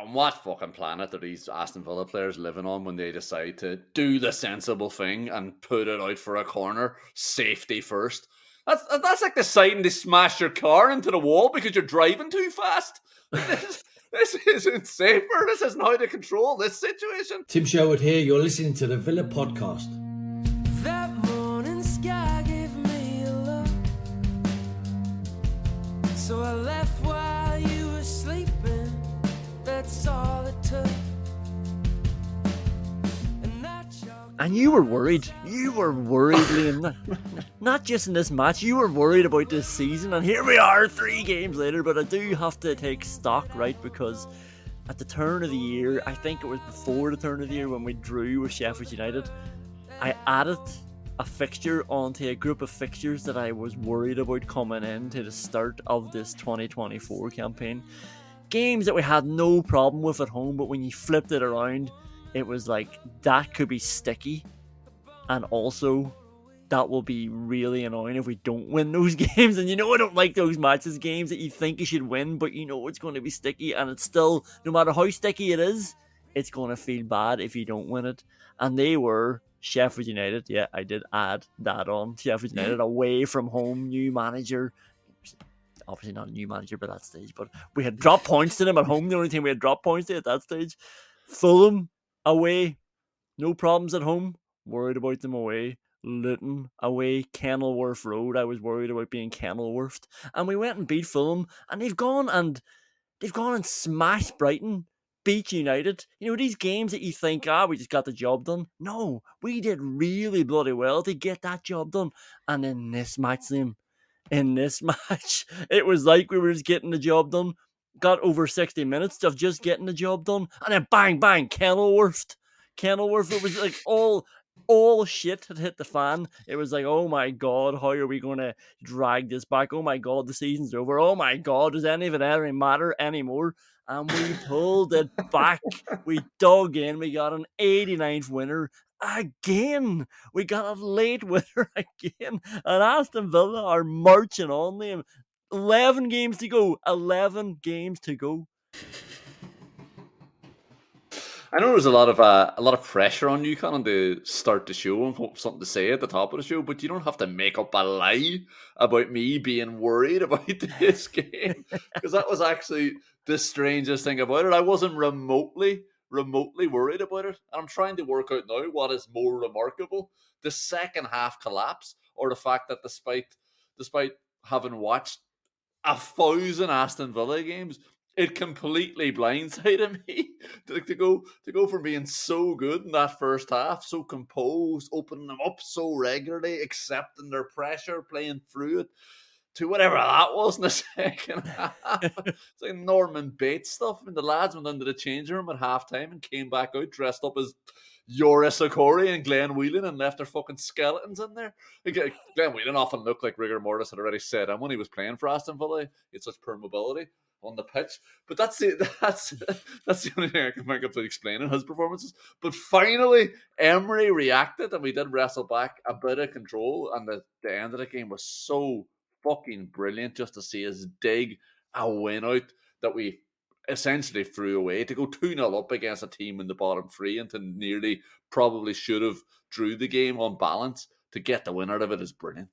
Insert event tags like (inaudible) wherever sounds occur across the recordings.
on what fucking planet are these Aston Villa players living on when they decide to do the sensible thing and put it out for a corner, safety first? That's that's like deciding to smash your car into the wall because you're driving too fast. (laughs) this, this isn't safer. This isn't how to control this situation. Tim Sherwood here. You're listening to the Villa Podcast. That morning sky gave me a look. So I left And I chalked And you were worried. You were worried, Liam. Not, (laughs) not just in this match, you were worried about this season. And here we are, three games later. But I do have to take stock, right? Because at the turn of the year, I think it was before the turn of the year when we drew with Sheffield United, I added a fixture onto a group of fixtures that I was worried about coming into the start of this 2024 campaign. Games that we had no problem with at home, but when you flipped it around, it was like that could be sticky, and also that will be really annoying if we don't win (laughs) those games. And you know, I don't like those matches, games that you think you should win, but you know it's going to be sticky, and it's still, no matter how sticky it is, it's going to feel bad if you don't win it. And they were Sheffield United. Yeah, I did add that on. Sheffield United away from home, new manager. Obviously not a new manager by that stage, but we had dropped points to them at home. The only thing we had dropped points to at that stage. Fulham away, no problems at home. Worried about them away. Luton away, Kenilworth Road. I was worried about being Kenilworthed, and we went and beat Fulham, and they've gone and they've gone and smashed Brighton, beat United. You know these games that you think, ah, we just got the job done. No, we did really bloody well to get that job done, and then this match, them, in this (laughs) match, it was like we were just getting the job done. Got over sixty minutes of just getting the job done, and then bang, bang, Kenilworth. Kenilworth. It was like all all shit had hit the fan. It was like, oh my god, how are we going to drag this back? Oh my god, the season's over. Oh my god, does any of it ever matter anymore? And we pulled it back. We dug in. We got an 89th winner again. We got a late winner (laughs) again. And Aston Villa are marching on them. 11 games to go. 11 games to go. I know there's a lot of uh, a lot of pressure on you, Conan, to start the show and hope something to say at the top of the show, but you don't have to make up a lie about me being worried (laughs) about this game because that was actually the strangest thing about it. I wasn't remotely remotely worried about it, and I'm trying to work out now what is more remarkable: the second half collapse or the fact that despite despite having watched a thousand Aston Villa games, it completely blindsided (laughs) me to, to go to go from being so good in that first half, so composed, opening them up so regularly, accepting their pressure, playing through it, to whatever that was in the (laughs) second half. it's like Norman Bates stuff. Mean, the lads went into the changing room at halftime and came back out dressed up as Jores Okore and Glenn Whelan and left their fucking skeletons in there. Like, uh, Glenn Whelan often looked like rigor mortis had already said him when he was playing for Aston Villa. He had such poor mobility on the pitch. But that's the (laughs) that's that's the only thing I can think of to explaining his performances. But finally, Emery reacted, and we did wrestle back a bit of control. And the, the end of the game was so fucking brilliant just to see us dig a win out that we essentially threw away to go 2 0 up against a team in the bottom three and to nearly probably should have drew the game on balance to get the win out of it is brilliant.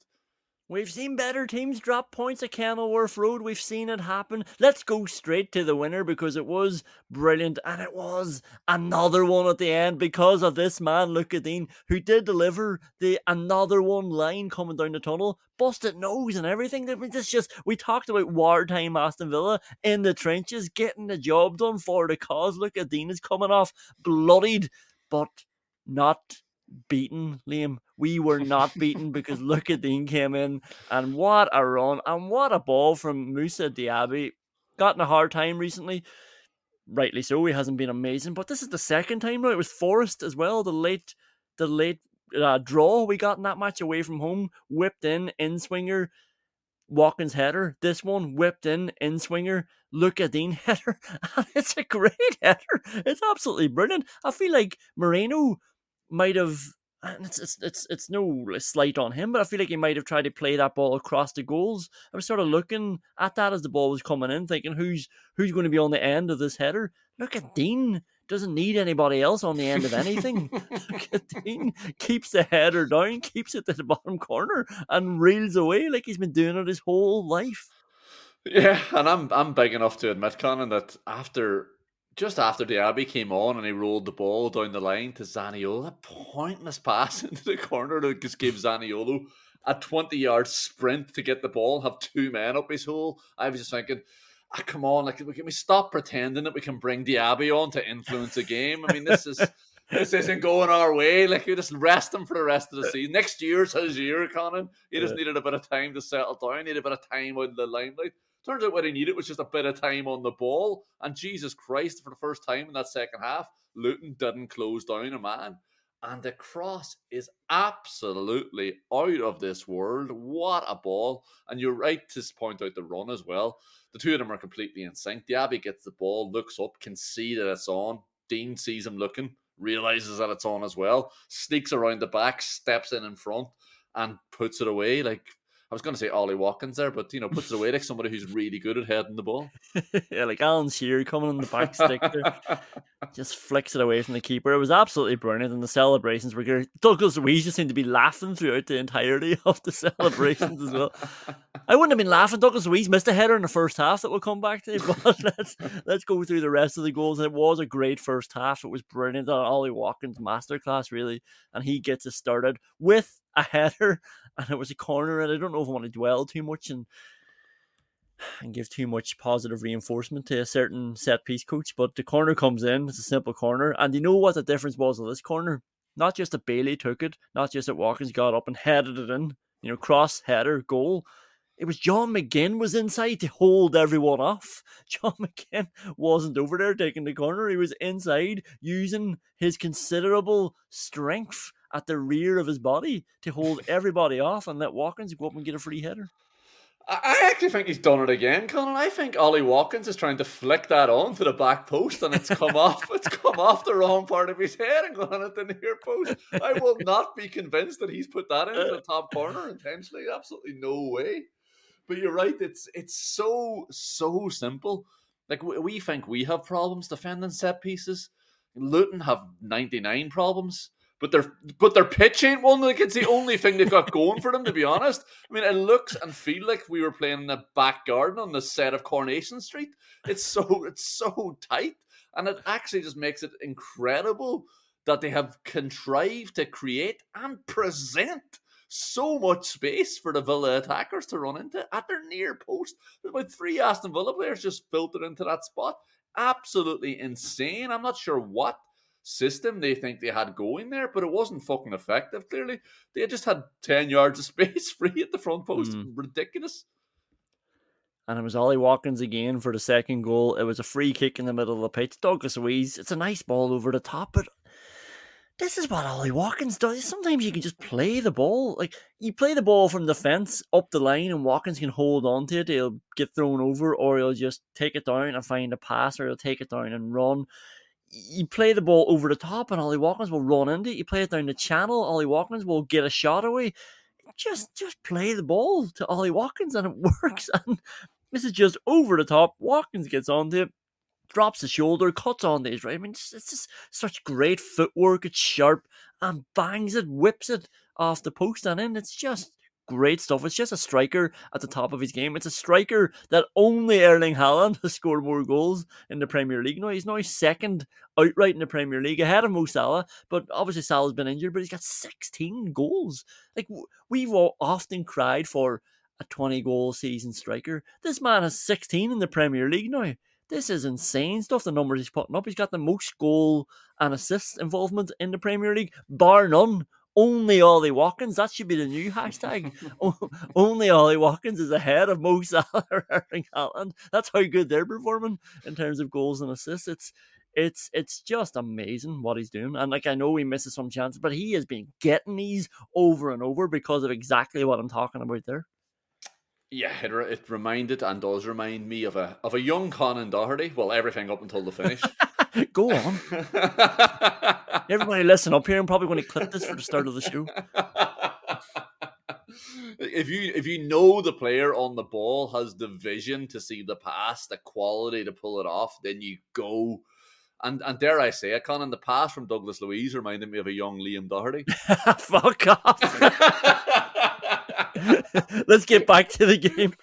We've seen better teams drop points at Kenilworth Road. We've seen it happen. Let's go straight to the winner because it was brilliant and it was another one at the end because of this man, Lucas Digne, who did deliver the another one line coming down the tunnel, busted nose and everything. I mean, This just we talked about wartime Aston Villa in the trenches, getting the job done for the cause. Lucas Digne is coming off bloodied, but not beaten, Liam. We were not beaten because (laughs) Lucas Digne came in and what a run and what a ball from Moussa Diaby. Gotten a hard time recently. Rightly so, he hasn't been amazing, but this is the second time now. It was Forest as well, the late the late uh, draw we got in that match away from home, whipped in, in swinger, Watkins header. This one whipped in, in swinger, Look Lucas Digne (laughs) header. It's a great (laughs) header. It's absolutely brilliant. I feel like Moreno might have and it's it's it's it's no slight on him, but I feel like he might have tried to play that ball across the goals. I was sort of looking at that as the ball was coming in, thinking who's who's going to be on the end of this header. Lucas Digne doesn't need anybody else on the end of anything. (laughs) Lucas Digne keeps the header down, keeps it to the bottom corner, and reels away like he's been doing it his whole life. Yeah, and I'm I'm big enough to admit, Conan, that after just after Diaby came on and he rolled the ball down the line to Zaniolo, a pointless pass (laughs) into the corner that just gave Zaniolo a 20 yard sprint to get the ball, have two men up his hole. I was just thinking, ah, come on, like can we stop pretending that we can bring Diaby on to influence a game? I mean, this is (laughs) this isn't going our way. Like you just rest him for the rest of the season. Next year's his year, Conan. He just Yeah. needed a bit of time to settle down, needed a bit of time out in the limelight. Turns out what he needed was just a bit of time on the ball. And Jesus Christ, for the first time in that second half, Luton didn't close down a man. And the cross is absolutely out of this world. What a ball. And you're right to point out the run as well. The two of them are completely in sync. The Diaby gets the ball, looks up, can see that it's on. Digne sees him looking, realizes that it's on as well, sneaks around the back, steps in in front, and puts it away. Like I was going to say Ollie Watkins there, but you know, puts it away like somebody who's really good at heading the ball. (laughs) yeah, like Alan Shearer coming on the back stick there. (laughs) just flicks it away from the keeper. It was absolutely brilliant, and the celebrations were good. Douglas Luiz just seemed to be laughing throughout the entirety (laughs) of the celebrations as well. I wouldn't have been laughing. Douglas Luiz missed a header in the first half that we'll come back to, but let's let's go through the rest of the goals. It was a great first half. It was brilliant. Ollie Watkins masterclass really, and he gets us started with (laughs) a header, and it was a corner. And I don't know if I want to dwell too much and (sighs) and give too much positive reinforcement to a certain set piece coach. But the corner comes in, it's a simple corner. And you know what the difference was of this corner? Not just that Bailey took it, not just that Watkins got up and headed it in, you know, cross header, goal. It was John McGinn was inside to hold everyone off. (laughs) John McGinn wasn't over there taking the corner. He was inside using his considerable strength at the rear of his body to hold everybody off and let Watkins go up and get a free header. I actually think he's done it again, Conan. I think Ollie Watkins is trying to flick that on to the back post and it's come (laughs) off. It's come off the wrong part of his head and gone at the near post. I will not be convinced that he's put that into the (laughs) top corner intentionally. Absolutely no way. But you're right. It's it's so so simple. Like we, we think we have problems defending set pieces. Luton have 99 problems. But their but their pitch ain't one. Like it's the only thing they've got going for them. To be honest, I mean, it looks and feel like we were playing in the back garden on the set of Coronation Street. It's so it's so tight, and it actually just makes it incredible that they have contrived to create and present so much space for the Villa attackers to run into at their near post. There's about three Aston Villa players just filtered into that spot. Absolutely insane. I'm not sure what system they think they had going there, but it wasn't fucking effective. Clearly, they just had ten (laughs) yards of space (laughs) free at the front post. Mm. Ridiculous. and it was Ollie Watkins again for the second goal. It was a free kick in the middle of the pitch. Douglas Luiz, it's a nice ball over the top, but this is what Ollie Watkins does. Sometimes you can just play the ball. Like you play the ball from the fence up the line, and Watkins can hold on to it. He'll get thrown over, or he'll just take it down and find a pass, or he'll take it down and run. You play the ball over the top, and Ollie Watkins will run into it. You play it down the channel, Ollie Watkins will get a shot away. Just, just play the ball to Ollie Watkins, and it (laughs) works. And this is just over the top. Watkins gets onto it, drops the shoulder, cuts on these, right? I mean, it's, it's just such great footwork. It's sharp and bangs it, whips it off the post and in. It's just great stuff. It's just a striker at the top of his game. It's a striker that only Erling Haaland (laughs) has scored more goals in the Premier League. Now he's now second outright in the Premier League ahead of Mo Salah, but obviously Salah's been injured, but he's got 16 goals. Like we've often cried for a 20 goal season striker. This man has 16 in the Premier League now. This is insane stuff. The numbers he's putting up. He's got the most goal and assist involvement in the Premier League, bar none. Only Ollie Watkins. That should be the new hashtag. Only Ollie Watkins is ahead of Mo Salah or Erling Haaland. That's how good they're performing in terms of goals and assists. It's it's it's just amazing what he's doing. And like I know he misses some chances, but he has been getting these over and over because of exactly what I'm talking about there. Yeah, it, it reminded and does remind me of a of a young Conan Doherty. Well, everything up until the finish. (laughs) (laughs) Go on. Everybody listen up here. I'm probably going to clip this for the start of the show. if you if you know the player on the ball has the vision to see the pass, the quality to pull it off, then you go. And and dare I say it, in the pass from Douglas Luiz reminded me of a young Liam Doherty. (laughs) Fuck off. (laughs) Let's get back to the game.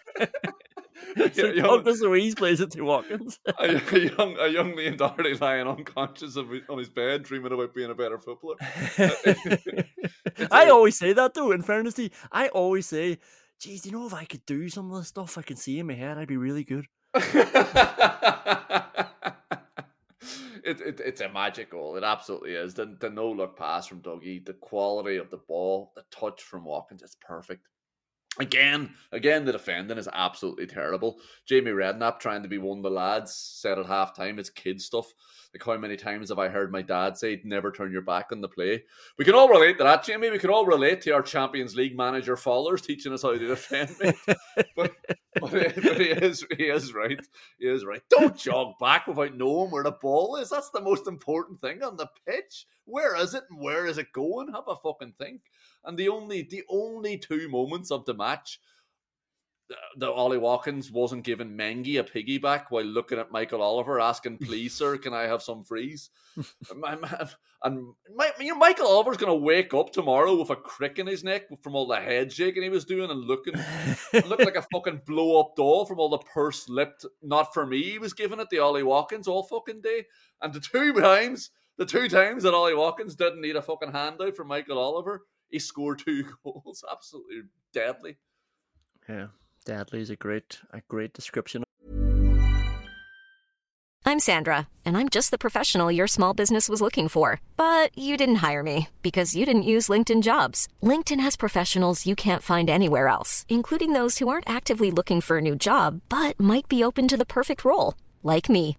(laughs) so Yeah, young- Douglas Luiz plays it to Watkins. (laughs) a, a young a young Liam Doherty lying unconscious of, on his bed, dreaming about being a better footballer. (laughs) Uh, I a- always say that though. In fairness to you, I always say, "Geez, you know, if I could do some of the stuff I can see in my head, I'd be really good." it, it, it's a magic goal. It absolutely is. The, the no look pass from Dougie, the quality of the ball, the touch from Watkins, it's perfect. Again, again, the defending is absolutely terrible. Jamie Redknapp trying to be one of the lads said at halftime, it's kid stuff. Like how many times have I heard my dad say, "Never turn your back on the play"? We can all relate to that, Jamie. We can all relate to our Champions League manager Fowlers teaching us how to defend. mate. (laughs) but, but, but he is he is right. He is right. Don't jog back without knowing where the ball is. That's the most important thing on the pitch. Where is it and where is it going? Have a fucking think. And the only the only two moments of the match uh, that Ollie Watkins wasn't giving Mengi a piggyback while looking at Michael Oliver asking, "Please, sir, can I have some freeze?" (laughs) And my, you know, Michael Oliver's going to wake up tomorrow with a crick in his neck from all the head shaking he was doing and looking (laughs) looked like a fucking blow up doll from all the purse lipped not for me he was giving it the Ollie Watkins all fucking day. And the two (laughs) times, the two times that Ollie Watkins didn't need a fucking handout from Michael Oliver, he scored two (laughs) goals. Absolutely deadly. Yeah, deadly is a great, a great description. I'm Sandra, and I'm just the professional your small business was looking for. But you didn't hire me because you didn't use LinkedIn jobs. LinkedIn has professionals you can't find anywhere else, including those who aren't actively looking for a new job but might be open to the perfect role, like me.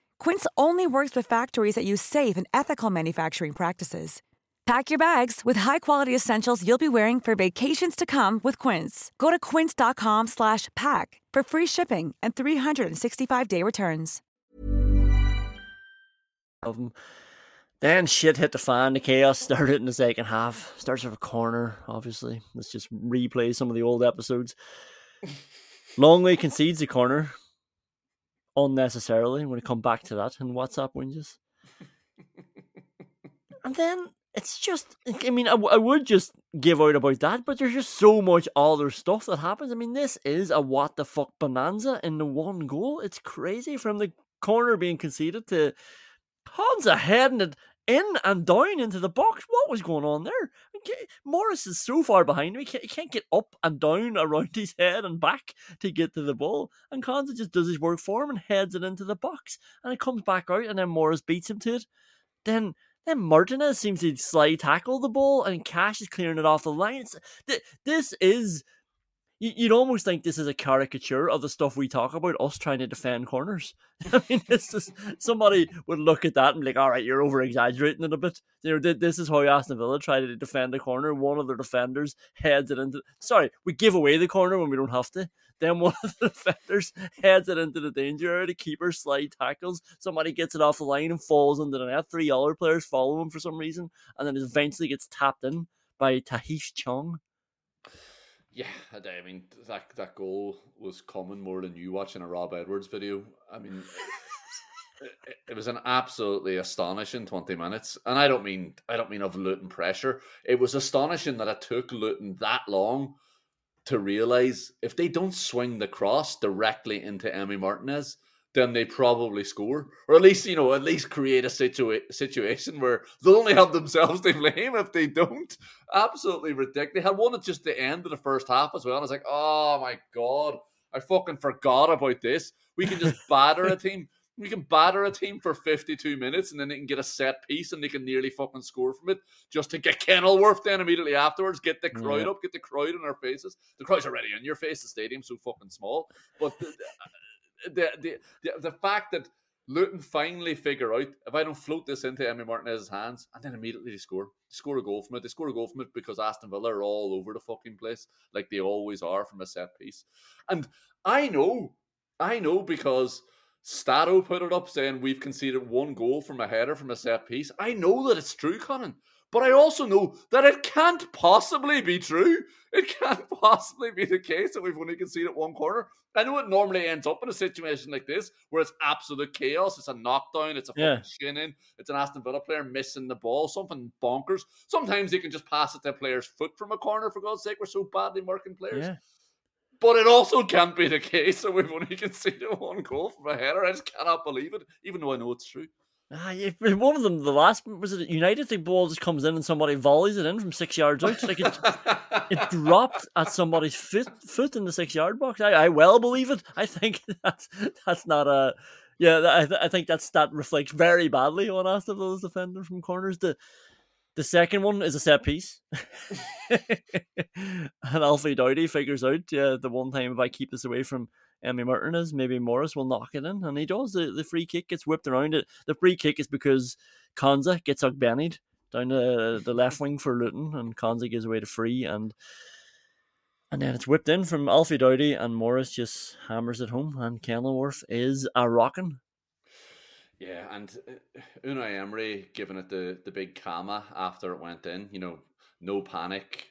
Quince only works with factories that use safe and ethical manufacturing practices. Pack your bags with high-quality essentials you'll be wearing for vacations to come with Quince. Go to quince.com/pack for free shipping and 365-day returns. Um, then shit hit the fan. The chaos started in the second half. Starts with a corner, obviously. Let's just replay some of the old episodes. Lenglet concedes the corner unnecessarily. I'm going to come back to that in WhatsApp whinges. (laughs) and then it's just, I mean, I, w- I would just give out about that, but there's just so much other stuff that happens. I mean, this is a what the fuck bonanza in the one goal. It's crazy from the corner being conceded to Konsa heading it in and down into the box. What was going on there? Okay, Morris is so far behind him, he can't, get up and down around (laughs) his head and back to get to the ball. And Konsa just does his work for him and heads it into the box. And it comes back out, and then Morris beats him to it. Then then Martinez seems to slide tackle the ball, and Cash is clearing it off the line. Th- This is you, you'd almost think this is a caricature of the stuff we talk about, us trying to defend corners. (laughs) I mean, this is somebody would look at that and be like, all right, you're over exaggerating it a bit. You know, this is how Aston Villa tried to defend the corner. One of their defenders heads it into. Sorry, we give away the corner when we don't have to. Then one of the (laughs) defenders heads it into the danger area. The keeper slide tackles. Somebody gets it off the line and falls into the net. Three other players follow him for some reason, and then eventually gets tapped in by Tahith Chong. Yeah, I mean that that goal was common more than you watching a Rob Edwards video. I mean, (laughs) it, it was an absolutely astonishing twenty minutes, and I don't mean I don't mean of Luton pressure. It was astonishing that it took Luton that long to realize if they don't swing the cross directly into Emmy Martinez, then they probably score, or at least you know, at least create a situa- situation where they'll only have themselves (laughs) to blame if they don't. Absolutely ridiculous. They had one at just the end of the first half as well. And I was like, oh my god, I fucking forgot about this. We can just (laughs) batter a team. We can batter a team for 52 minutes and then they can get a set piece and they can nearly fucking score from it just to get Kenilworth then immediately afterwards, get the crowd Yeah. up, get the crowd in our faces. The crowd's already in your face, the stadium's so fucking small. But the, the, the, the, fact that Luton finally figure out if I don't float this into Emmy Martinez's hands, and then immediately they score. They score a goal from it. They score a goal from it because Aston Villa are all over the fucking place, like they always are from a set piece. And I know, I know because Stato put it up saying we've conceded one goal from a header from a set piece. I know that it's true, Conan. But I also know that it can't possibly be true. It can't (laughs) possibly be the case that we've only conceded one corner. I know it normally ends up in a situation like this where it's absolute chaos. It's a knockdown. It's a fucking shin in. It's an Aston Villa player missing the ball. Something bonkers. Sometimes they can just pass it to a player's foot from a corner. For God's sake, we're so badly marking players. Yeah. But it also can't be the (laughs) case that we've only (laughs) conceded one goal from a header. I just cannot believe it, even though I know it's true. Ah, yeah, one of them, the last was it United? The ball just comes in and somebody volleys it in from six yards out. Like it, it (laughs) dropped at somebody's foot foot in the six yard box. I, I well believe it. I think (laughs) that's that's not a yeah. I, th- I think that's that reflects very badly on us Aston Villa's defender from corners. The the second one is a set piece, (laughs) and Alfie Doughty figures out yeah the one time if I keep this away from Emmy Martinez, maybe Morris will knock it in, and he does. The, the free kick gets whipped around it. The free kick is because Konsa gets Bennied down the, the left wing for Luton, and Konsa gives away the free, and and then it's whipped in from Alfie Doughty, and Morris just hammers it home, and Kenilworth is a rocking. Yeah, and uh, Unai Emery giving it the, the big comma after it went in, you know, no panic.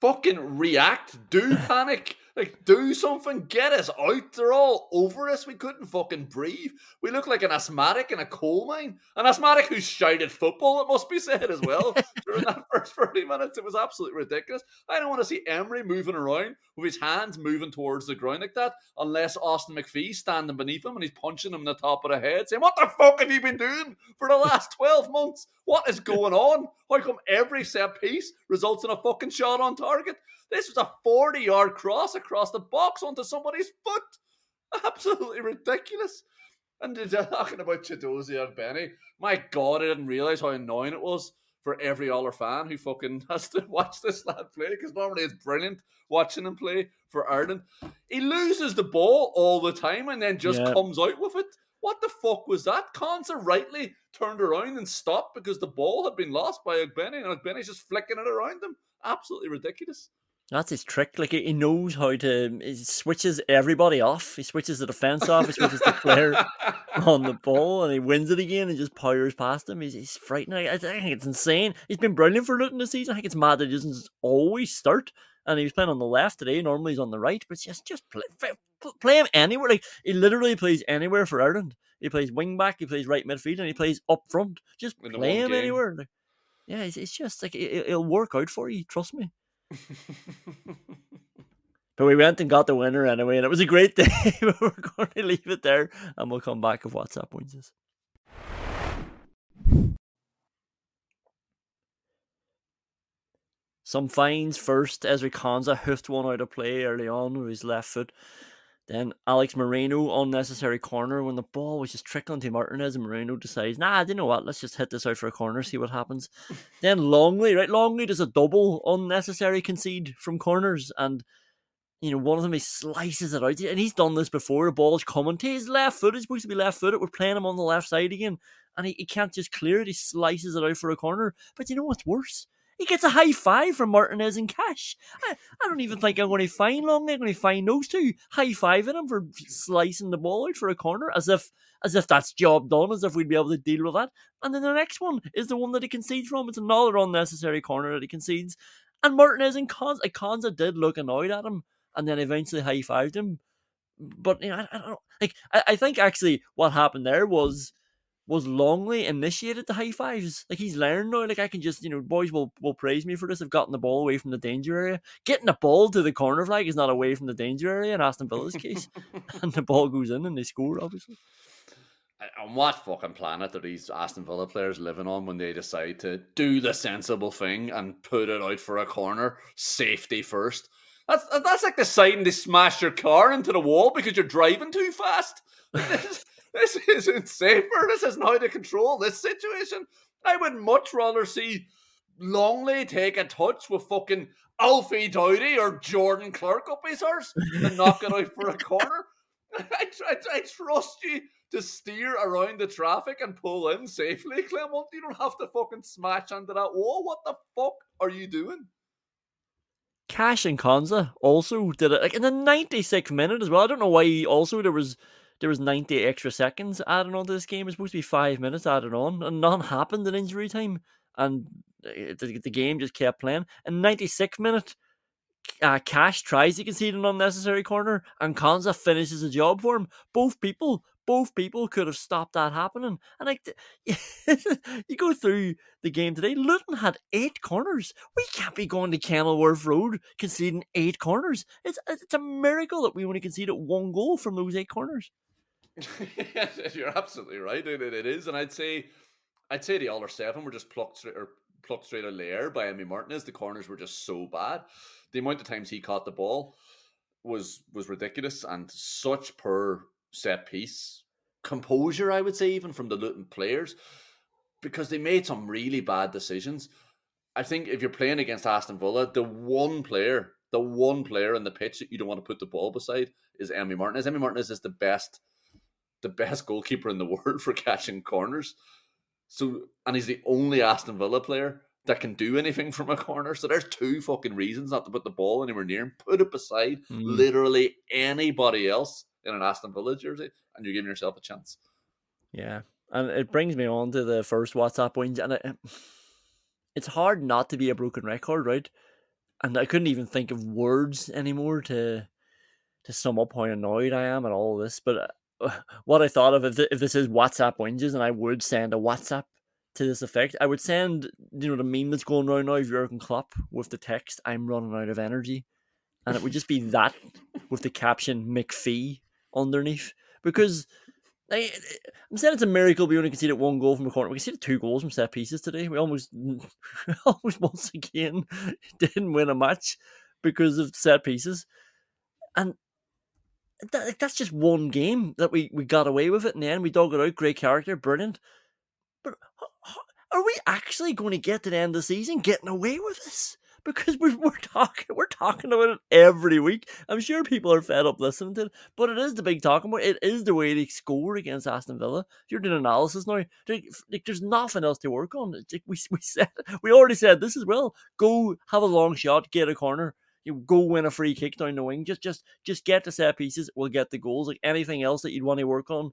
Fucking react, do (laughs) panic, like do something, get us out. They're all over us. We couldn't fucking breathe. We look like an asthmatic in a coal mine. An asthmatic who shouted football, it must be said as well. (laughs) During that first 30 minutes, it was absolutely ridiculous. I don't want to see Emery moving around with his hands moving towards the ground like that, unless Austin McPhee standing beneath him and he's punching him in the top of the head, saying, What the fuck have you been doing for the last (laughs) 12 months? What is going on? How come every set piece results in a fucking shot on target? This was a 40 yard cross across the box onto somebody's foot. Absolutely ridiculous. And they're (laughs) talking about Chiedozie Ogbene. My God, I didn't realize how annoying it was for every other fan who fucking (laughs) has to watch this lad play because normally it's brilliant watching him play for Ireland. He loses the ball all the time and then just Yeah. comes out with it. What the fuck was that? Konsa rightly turned around and stopped because the ball had been lost by Ogbene and Ogbene's just flicking it around him. Absolutely ridiculous. That's his trick. Like he knows how to. Um, he switches everybody off. He switches the defense off. He switches the player (laughs) on the ball, and he wins it again and just powers past him. He's, he's frightening. I, I think it's insane. He's been brilliant for Luton this season. I think it's mad that he doesn't always start. And he was playing on the left today. Normally he's on the right, but just just play, play, play him anywhere. Like he literally plays anywhere for Ireland. He plays wing back. He plays right midfield, and he plays up front. Just play him game. anywhere. Like, yeah, it's, it's just like it, it'll work out for you. Trust me. (laughs) But we went and got the winner anyway, and it was a great (laughs) day. But we're going to leave it there, and we'll come back if WhatsApp wins us. Some fines first. Ezri Konsa hoofed one out of play early on with his left foot. Then Alex Moreno, unnecessary corner when the ball was just trickling to Martinez, and Moreno decides, nah, you know what, let's just hit this out for a corner, see what happens. (laughs) then Lenglet, right? Lenglet does a double unnecessary concede from corners, and you know, one of them he slices it out, and he's done this before. The ball's coming to his left foot. He's supposed to be left footed. We're playing him on the left side again, and he, he can't just clear it. He slices it out for a corner. But you know what's worse? He gets a high five from Martinez and Cash. I, I don't even think I'm going to find long. I'm going to find those two high fiving him for slicing the ball out for a corner, as if as if that's job done, as if we'd be able to deal with that. And then the next one is the one that he concedes from. It's another unnecessary corner that he concedes. And Martinez and Konsa, like Konsa did look annoyed at him, and then eventually high fived him. But you know, I, I don't. Like I, I think actually what happened there was was Lenglet initiated the high fives. Like he's learned now. Like I can just, you know, boys will will praise me for this. I've gotten the ball away from the danger area. Getting the ball to the corner flag is not away from the danger area in Aston Villa's case, (laughs) (laughs) and the ball goes in and they score. Obviously, On what fucking planet are these Aston Villa players living on when they decide to do the sensible thing and put it out for a corner, safety first? That's that's like deciding to smash your car into the wall because you're driving too fast. (laughs) This, isn't safer. This isn't how to control this situation. I would much rather see Lenglet take a touch with fucking Alfie Doughty or Jordan Clark up his arse and knock it out for a (laughs) corner. I, I, I trust you to steer around the traffic and pull in safely, Clement. You don't have to fucking smash into that wall. What the fuck are you doing? Cash and Konsa also did it like in the 96th minute as well. I don't know why he also there was there was 90 extra seconds added on to this game. It was supposed to be five minutes added on, and none happened in injury time. And uh, the, the game just kept playing. In 96th minute, uh, Cash tries to concede an unnecessary corner, and Konsa finishes the job for him. Both people, both people could have stopped that happening. And like, (laughs) you go through the game today, Luton had eight corners. We can't be going to Kenilworth Road conceding eight corners. It's it's a miracle that we only conceded one goal from those eight corners. (laughs) You're absolutely right. It, it is, and I'd say, I'd say the other seven were just plucked straight or plucked straight out of by Emmy Martinez. The corners were just so bad. The amount of times he caught the ball was was ridiculous, and such poor set piece composure. I would say even from the Luton players because they made some really bad decisions. I think if you're playing against Aston Villa, the one player, the one player on the pitch that you don't want to put the ball beside is Emmy Martinez. Emmy Martinez is the best the best goalkeeper in the (laughs) world for catching corners. So, and he's the only Aston Villa player that can do anything from a corner. So there's two fucking reasons not to put the ball anywhere near him. Put it beside Mm. literally anybody else in an Aston Villa jersey, and you're giving yourself a chance. Yeah, and it brings me on to the first WhatsApp wins, and it, (sighs) it's hard not to be a broken record, right? And I couldn't even think of words anymore to to sum up how annoyed I am at all this. But (sighs) what I thought of if, th- if this is WhatsApp wins, and I would send a WhatsApp to this effect, I would send you know the meme that's going around now of Jurgen Klopp with the text "I'm running out of energy," and it would just be that with the caption McPhee underneath because. Like, I'm saying it's a miracle we only conceded one goal from a corner. We conceded two goals from set pieces today. We almost, (laughs) almost once again (laughs) didn't win a match because of set pieces, and that, like, that's just one game that we, we got away with it in the end. We dug it out. Great character, brilliant. But are we actually going to get to the end of the season getting away with this? Because we're, we're talking we're talking about it every week. I'm sure people are fed up listening to it, but it is the big talking point. It is the way they score against Aston Villa. You're doing analysis now. Like, like, there's nothing else to work on. Like we (laughs) we said we already said this as well. Go have a long shot, get a corner. You go win a free kick down the wing. Just just just get the set pieces. We'll get the goals. Like anything else that you'd want to work on,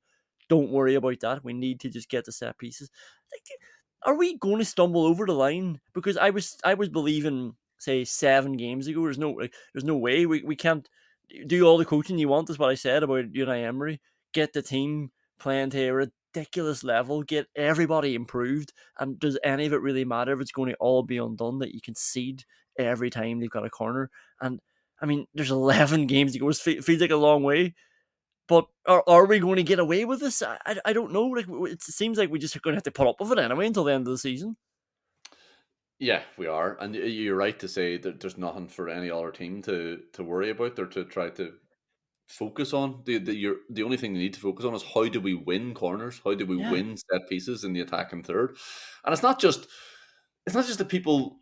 don't worry about that. We need to just get the set pieces. Like, are we going to stumble over the line? Because I was I was believing, say, seven games ago. There's no like, there's no way we, we can't do all the coaching you want. Is what I said about Unai Emery. Get the team playing to a ridiculous level. Get everybody improved. And does any of it really matter if it's going to all be undone? That you concede every time they've got a corner. And I mean, there's (laughs) 11 games to go. It fe- feels like a long way. But are, are we going to get away with this? I, I, I don't know. Like it seems like we're just going to have to put up with it anyway until the end of the season. Yeah, we are, and you're right to say that there's nothing for any other team to to worry about or to try to focus on. The the you're, the only thing they need to focus on is how do we win corners? How do we Yeah. win set pieces in the attacking third? And it's not just it's not just the people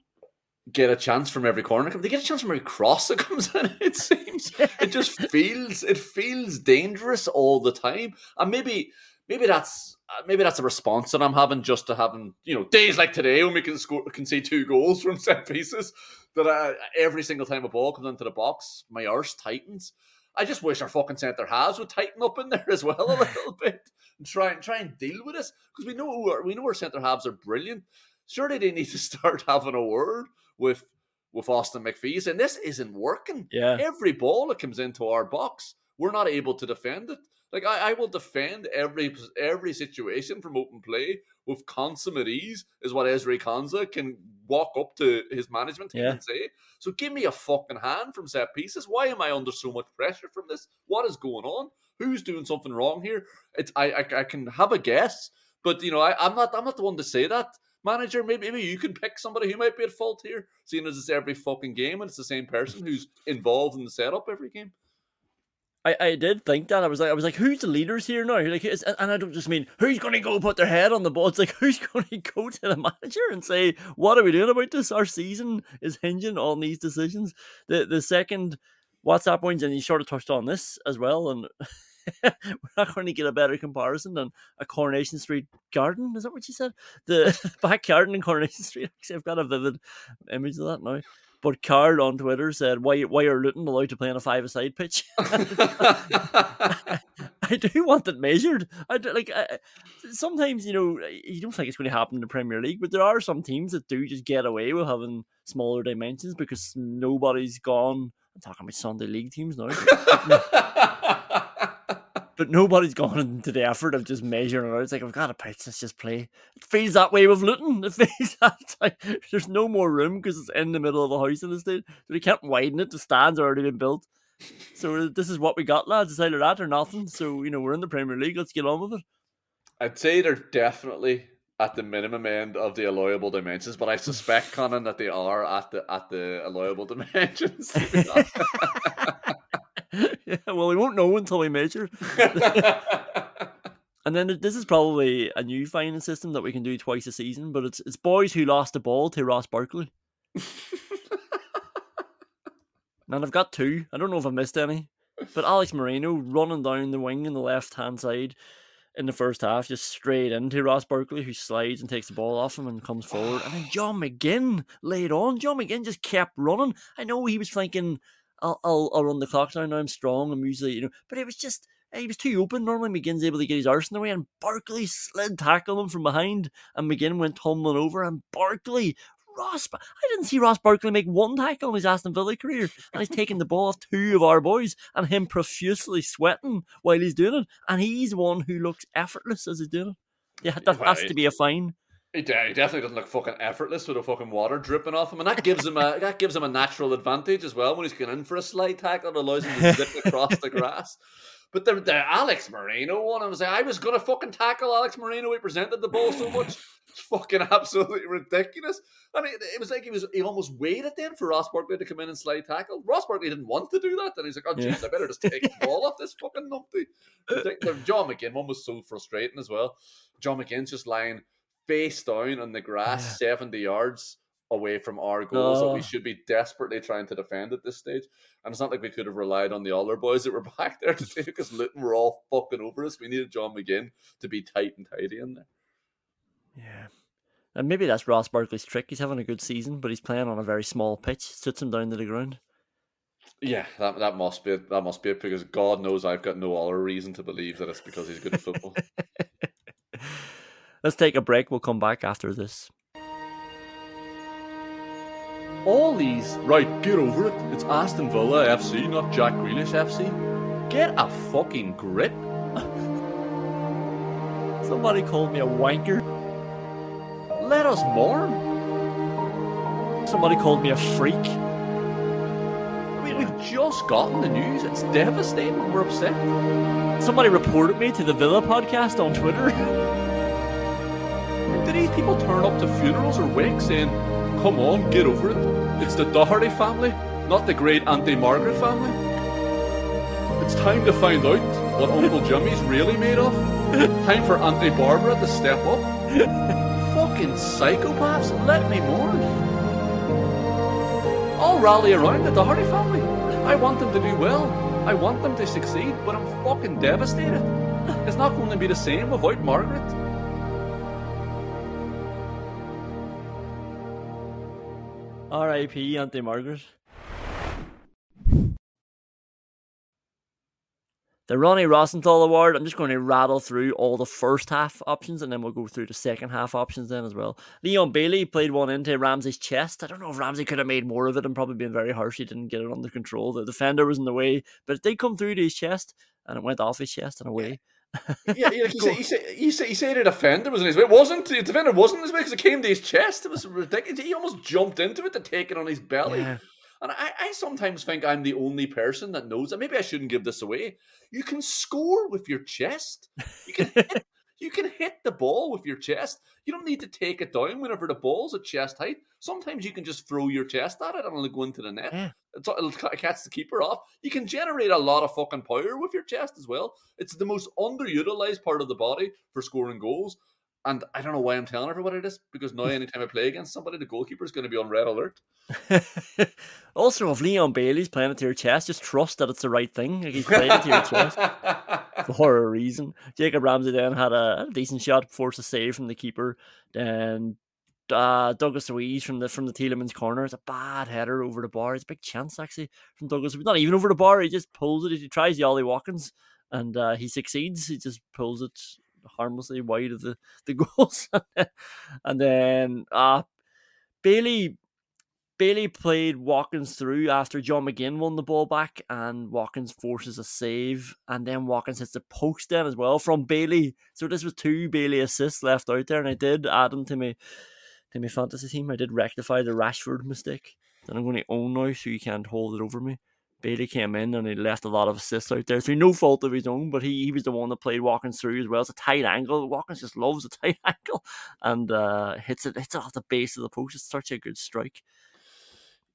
get a chance from every corner. They get a chance from every cross that (laughs) comes in. It seems it just (laughs) feels it feels dangerous all the time, and maybe maybe that's maybe that's a response that I'm having just to having you know days like today when we can score can see two goals from set pieces. That uh, every single time a ball comes into the box, my arse tightens. I just wish our fucking centre halves would tighten up in there as well a (laughs) little bit and try and try and deal with this because we know our, we know our centre halves are brilliant. Surely they need to start having a word with with Austin McPhee, and this isn't working. Yeah. Every ball that comes into our box, we're not able to defend it. Like I, I will defend every every situation from open play with consummate ease, is what Ezri Konsa can walk up to his management team Yeah. and say. So give me a fucking hand from set pieces. Why am I under so much pressure from this? What is going on? Who's doing something wrong here? It's I I, I can have a guess, but you know I, I'm not I'm not the one to say that. Manager, maybe maybe you can pick somebody who might be at fault here, seeing as it's every fucking game and it's the same person who's involved in the setup every game. I, I did think that. I was like I was like who's the leaders here now? Like and I don't just mean who's going to go put their head on the ball? It's like (laughs) who's going to go to the manager and say what are we doing about this? Our season is hinging on these decisions. The the second WhatsApp wins and you sort of touched on this as well and (laughs) we're not going to get a better comparison than a Coronation Street garden is that what you said the (laughs) (laughs) back garden in Coronation Street (laughs) actually I've got a vivid image of that now but Carl on Twitter said, "Why, why are Luton allowed to play on a five-a-side pitch?" I do want it measured. I do, like I, sometimes you know you don't think it's going to happen in the Premier League, but there are some teams that do just get away with having smaller dimensions because nobody's gone. I'm talking about Sunday League teams now, but nobody's gone (laughs) into the effort of just measuring it out. It's like I've got a pitch, let's just play. It feels that way with Luton. It (laughs) feels that like there's no more room because it's in the middle of a house in the state, so they can't widen it. The stands already been built. So (laughs) this is what we got, lads. It's either that or nothing. So you know we're in the Premier League. Let's get on with it. I'd say they're definitely at the minimum end of the allowable dimensions, but I suspect, Conan, that they are at the at the allowable dimensions. To be honest. yeah, well, we won't know until we measure. (laughs) And then this is probably a new finding system that we can do twice a season, but it's it's boys who lost the ball to Ross Barkley. (laughs) and I've got two. I don't know if I missed any. But Alex Moreno running down the wing in the left hand side in the first half, just straight into Ross Barkley, who slides and takes the ball off him and comes forward. And then (sighs) John McGinn laid on. John McGinn just kept running. I know he was thinking, I'll, I'll, I'll run the clock down now. I'm strong. I'm usually, you know, but it was just, eh, he was too open. Normally, McGinn's able to get his arse in the way, and Barkley slid tackle him from behind, and McGinn went tumbling over. And Barkley, Ross, I didn't see Ross Barkley make one tackle in his Aston Villa career, and he's taking the ball off two of our boys, and him profusely sweating while he's doing it, and he's one who looks effortless as he's doing it. Yeah, that has to be a fine. He, de- he definitely doesn't look fucking effortless with the fucking water dripping off him, and that gives him a (laughs) that gives him a natural advantage as well when he's going in for a slide tackle. It allows him to (laughs) zip across the grass. But the, the Alex Moreno one, I was like, I was gonna fucking tackle Alex Moreno. He presented the ball so much, it's fucking (laughs) absolutely ridiculous. And it, it was like he was he almost waited then for Ross Barkley to come in and slide tackle. Ross Barkley didn't want to do that, and he's like, oh jeez, Yeah. I better just take the ball off this fucking numpty. The John McGinn one was so frustrating as well. John McGinn's just lying face down on the grass, seventy yards away from our goals that we Oh. should be desperately trying to defend at this stage. And it's not like we could have relied on the other boys that were (laughs) back there to do because Luton were all fucking over us. We needed John McGinn to be tight and tidy in there. Yeah. And maybe that's Ross Barkley's trick. He's having a good season, but he's playing on a very small pitch. Sits him down to the ground. Yeah, that that must be it. That must be it because God knows I've got no other reason to believe that it's because he's good at football. (laughs) Let's take a break. We'll come back after this. All these right, get over it. It's Aston Villa FC, not Jack Grealish FC. Get a fucking grip. (laughs) Somebody called me a wanker. Let us mourn. Somebody called me a freak. I mean, we've just gotten the news. It's devastating. We're upset. Somebody reported me to the Villa podcast on Twitter. (laughs) These people turn up to funerals or wakes saying, "Come on, get over it"? It's the Doherty family, not the great Auntie Margaret family. It's time to find out what Uncle Jimmy's really made of. (laughs) time for Auntie Barbara to step up. (laughs) Fucking psychopaths, let me mourn. I'll rally around the Doherty family. I want them to do well. I want them to succeed, but I'm fucking devastated. It's not going to be the same without Margaret. R.I.P. Auntie Margaret. The Ronnie Rosenthal Award, I'm just going to rattle through all the first half options and then we'll go through the second half options then as well. Leon Bailey played one into Ramsey's chest. I don't know if Ramsey could have made more of it and probably been very harsh. He didn't get it under control. The defender was in the way, but it did come through to his chest and it went off his chest and away. Yeah, like you, say, you, say, you, say, you say the defender was in his way. It wasn't. The defender wasn't in his way because it came to his chest. It was ridiculous. He almost jumped into it to take it on his belly. Yeah. And I, I sometimes think I'm the only person that knows that. Maybe I shouldn't give this away. You can score with your chest. You can hit, you can hit the ball with your chest. You don't need to take it down whenever the ball's at chest height. Sometimes you can just throw your chest at it and it'll go into the net. Yeah. It's- It'll ca- catch the keeper off. You can generate a lot of fucking power with your chest as well. It's the most underutilized part of the body for scoring goals. And I don't know why I'm telling everybody this because now (laughs) anytime I play against somebody, the goalkeeper is going to be on red alert. (laughs) also, if Leon Bailey's playing it to your chest, just trust that it's the right thing. Like he's playing it to your chest (laughs) for a reason. Jacob Ramsey then had a, a decent shot, forced a save from the keeper. Then uh, Douglas Luiz from the from the Tielemans corner. It's a bad header over the bar. It's a big chance actually from Douglas. Not even over the bar. He just pulls it. He tries the Ollie Watkins, and uh, he succeeds. He just pulls it harmlessly wide of the the (laughs) goals, and then uh Bailey. Bailey played Watkins through after John McGinn won the ball back, and Watkins forces a save, and then Watkins hits the post then as well from Bailey. So this was two Bailey assists left out there, and I did add them to my to my fantasy team. I did rectify the Rashford mistake that I'm going to own now, so you can't hold it over me. Bailey came in and he left a lot of assists out there through no fault of his own, but he, he was the one that played Watkins through as well. It's a tight angle. Watkins just loves a (laughs) tight angle and uh, hits it hits it off the base of the post. It's such a good strike.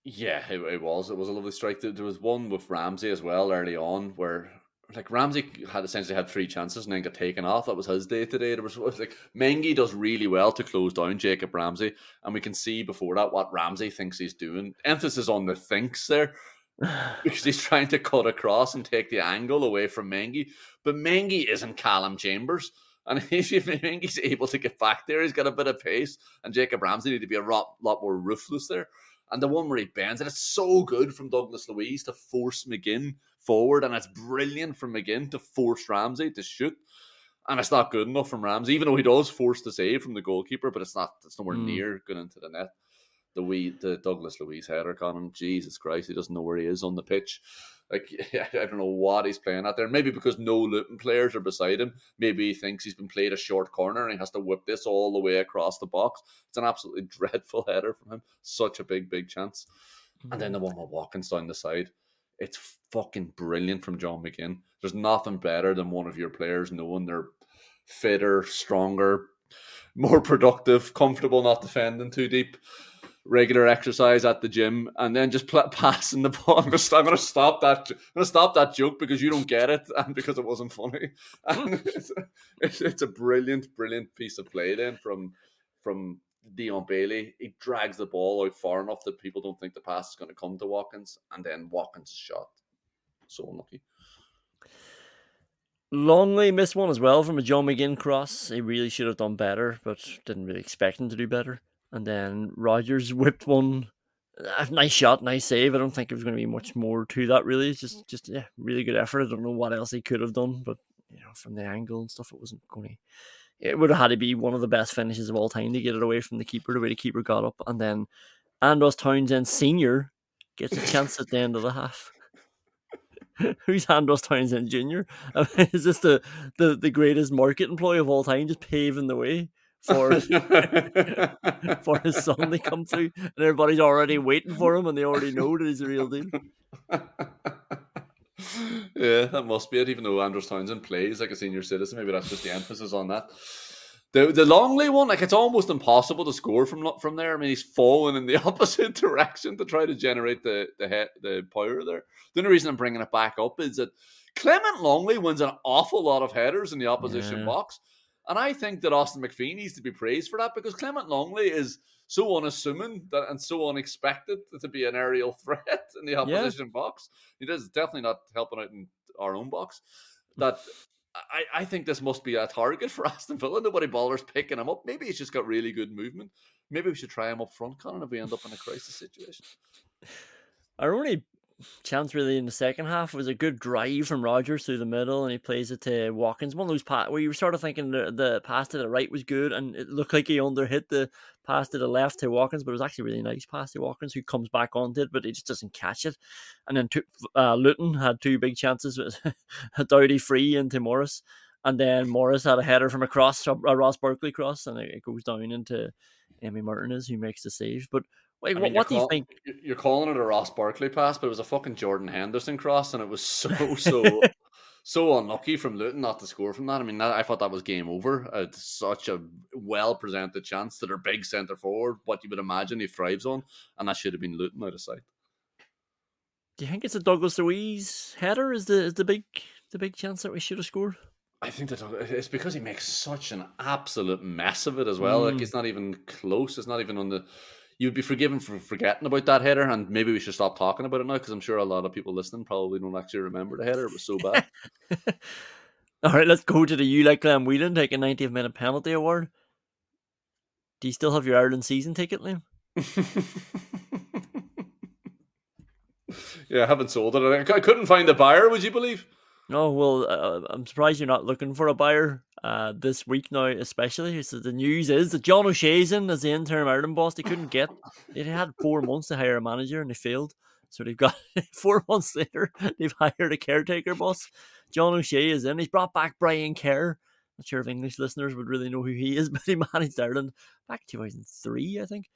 Yeah, it, it was. It was a lovely strike. There was one with Ramsey as well early on where like Ramsey had essentially had three chances and then got taken off. That was his day today. There was, was like Mengi does really well to close down Jacob Ramsey, and we can see before that what Ramsey thinks he's doing. Emphasis on the thinks there (laughs) because he's trying to cut across and take the angle away from Mengi. But Mengi isn't Callum Chambers. And (laughs) if Mengi's able to get back there, he's got a bit of pace. And Jacob Ramsey need to be a lot, lot more ruthless there. And the one where he bends, and it's so good from Douglas Luiz to force McGinn forward, and it's brilliant from McGinn to force Ramsey to shoot. And it's not good enough from Ramsey, even though he does force the save from the goalkeeper, but it's not it's nowhere Mm. near going into the net. The wee the Douglas Luiz header on him. Jesus Christ, he doesn't know where he is on the pitch. Like (laughs) I don't know what he's playing at there. Maybe because no Luton players are beside him. Maybe he thinks he's been played a short corner and he has to whip this all the way across the box. It's an absolutely (laughs) dreadful header from him. Such a big, big chance. And then the mm-hmm. one with Watkins down the side. It's fucking brilliant from John McGinn. There's nothing better than one of your players knowing they're fitter, stronger, more productive, comfortable, not defending too deep, regular exercise at the gym, and then just pl- (laughs) passing the ball. I'm gonna, I'm gonna stop that. I'm gonna stop that joke because you don't get it (laughs) and because it wasn't funny. (laughs) It's, it's, it's a brilliant, brilliant piece of play then from from Leon Bailey. He drags the ball out far enough that people don't think the pass is going to come to Watkins, and then Watkins' shot. So unlucky. Lenglet missed one as well from a John McGinn cross. He really should have done better, but didn't really expect him to do better. And then Rogers (laughs) whipped one. A nice shot, nice save. I don't think there was going to be much more to that. Really, It's just just yeah, really good effort. I don't know what else he could have done, but you know, from the angle and stuff, it wasn't going to. It would have had to be one of the best finishes of all time to get it away from the keeper. The way the keeper got up, and then Andros Townsend Senior gets a chance at the end of the half. (laughs) Who's Andros Townsend Jr.? I mean, is this the, the, the greatest market employee of all time, just paving the way for (laughs) (laughs) for his son to come through, and everybody's already waiting for him, and they already know that he's a real deal. yeah, that must be it. Even though Andros Townsend plays like a senior citizen, maybe that's just the emphasis on that. The the Lenglet one, like it's almost impossible to score from from there. I mean, he's falling in the (laughs) opposite direction to try to generate the the he- the power there. The only reason I'm bringing it back up is that Clement Lenglet wins an awful lot of headers in the opposition Yeah. box, and I think that Austin McPhee needs to be praised for that because Clement Lenglet is so unassuming that, and so unexpected to be an aerial (laughs) threat in the opposition box. He does definitely not helping out in our own box. That I, I think this must be a target (laughs) for Aston Villa. Nobody bothers picking him up. Maybe he's just got really good movement. Maybe we should try him up front, Conan, if we end up in a crisis situation. Our only chance really in the second half was a good drive from Rogers through the middle, and he plays it to Watkins. One of those pass where you were sort of thinking the, the pass to the right was good, and it looked like he underhit the pass to the left to Watkins, but it was actually a really nice pass to Watkins, who comes back onto it, but he just doesn't catch it. And then two, uh, Luton had two big chances, with (laughs) a Doughty free into Morris, and then Morris had a header from across a Ross Barkley cross, and it, it goes down into Emi Martinez, who makes the save. But Wait, I what, mean, what do you call- think? You're calling it a Ross Barkley pass, but it was a fucking Jordan Henderson cross, and it was so so so (laughs) unlucky from Luton not to score from that. I mean, that, I thought that was game over. It's such a well presented chance to their big centre forward, what you would imagine he thrives on, and that should have been Luton out of sight. Do you think it's a Douglas Luiz header? Is the is the big the big chance that we should have scored? I think that it's because he makes such an absolute mess of it as well. Like Mm. he's not even close. It's not even on the. You'd be forgiven for forgetting about that header, and maybe we should stop talking about it now because I'm sure a lot of people listening probably don't actually remember the header. It was so bad. (laughs) All right, let's go to the you like Liam Whelan taking 90th minute penalty award. Do you still have your Ireland season ticket, Liam? (laughs) yeah, I haven't sold it. I I couldn't find a buyer. Would you believe? No, well, uh, I'm surprised you're not looking for a buyer uh, this week now, especially. So the news is that John O'Shea's in as the interim Ireland boss. They couldn't get, they had four months to hire a manager and they failed. So they've got (laughs) four months later, they've hired a caretaker boss. John O'Shea is in. He's brought back Brian Kerr. Not sure if English listeners would really know who he is, (laughs) but he managed Ireland back 2003, I think.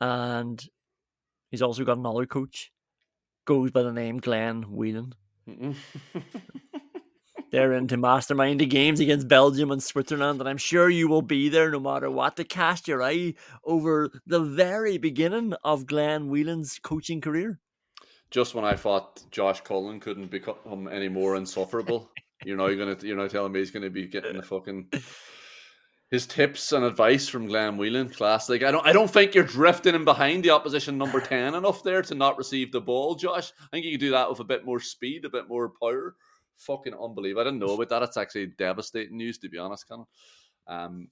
And he's also got another coach, goes by the name Glenn Whelan. (laughs) They're into mastermind the games against Belgium and Switzerland, and I'm sure you will be there no matter what to cast your eye over the very beginning of Glenn Whelan's coaching career. Just when I thought Josh Cullen couldn't become any more insufferable, (laughs) you're now gonna you're now telling me he's gonna be getting the fucking his tips and advice from Glenn Whelan class. Like I don't I don't think you're drifting in behind the opposition number ten enough there to not receive the ball, Josh. I think you could do that with a bit more speed, a bit more power. Fucking unbelievable. I didn't know about that. It's actually devastating news to be honest, Canon. Um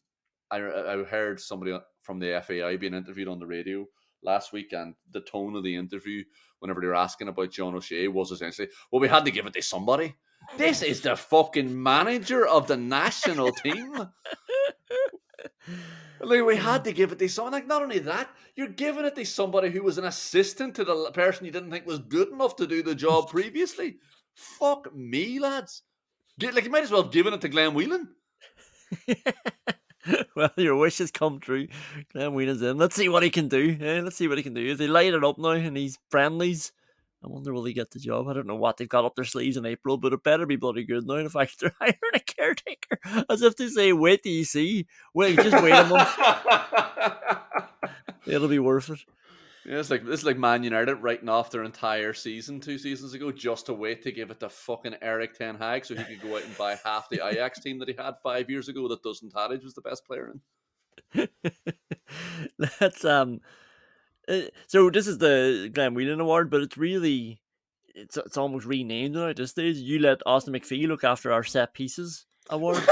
I, I heard somebody from the FAI being interviewed on the radio last week, and the tone of the interview, whenever they were asking about John O'Shea, was essentially, "Well, we had to give it to somebody. This is the fucking manager of the national team. (laughs) (laughs) Like we had to give it to someone. Like not only that, you're giving it to somebody who was an assistant to the person you didn't think was good enough to do the job (laughs) previously. Fuck me, lads. Like you might as well have given it to Glenn Whelan. (laughs) well, your wish has come true. Glenn Whelan's in. Let's see what he can do. eh? Let's see what he can do. If they light it up now and he's friendlies, I wonder will he get the job. I don't know what they've got up their sleeves in April, but it better be bloody good now. In fact, they're (laughs) hiring a caretaker, as if to say, "Wait till you see. Wait, just wait a month. (laughs) It'll be worth it." Yeah, it's like this is like Man United writing off their entire season two seasons ago just to wait to give it to fucking Erik Ten Hag so he could go out and buy half the Ajax team that he had five years ago that doesn't Tadic was the best player in. (laughs) That's um. Uh, So this is the Glenn Whelan Award, but it's really, it's it's almost renamed now at this stage. You let Austin McPhee look after our set pieces award, (laughs)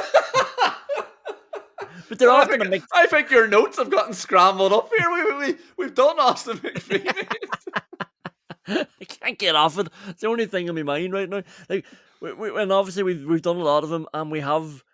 but they're I often a think, mix. I think your notes have gotten scrambled up here. We, we, we, we've done Austin McPhee. (laughs) I can't get off it. It's the only thing on my mind right now. Like, we, we, and obviously we've we've done a lot of them, and we have.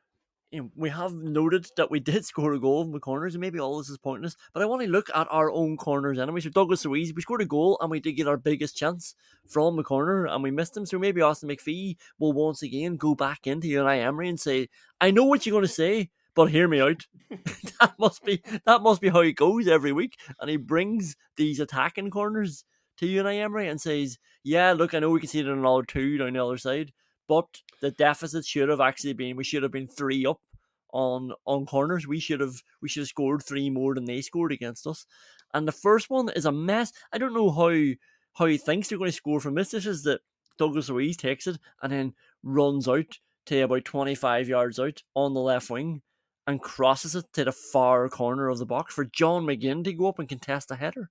You know, we have noted that we (laughs) did score a goal in the corners, and maybe all this is pointless. But I want to look at our own corners anyway. So Douglas Luiz, we scored a goal, and we did get our biggest chance from the corner, and we missed him. So maybe Austin McPhee will once again go back into Unai Emery and say, "I know what you're going to say, but hear me out." (laughs) (laughs) that must be that must be how it goes every week, and he brings these attacking corners to Unai Emery and says, "Yeah, look, I know we can see it in another two down the other side, but the deficit should have actually been we should have been three up on on corners. We should have we should have scored three more than they scored against us. And the first one is a mess. I don't know how how he thinks they're going to score from this. This is that Douglas Luiz takes it and then runs out to about twenty five yards out on the left wing." and crosses it to the far corner of the box for John McGinn to go up and contest a header.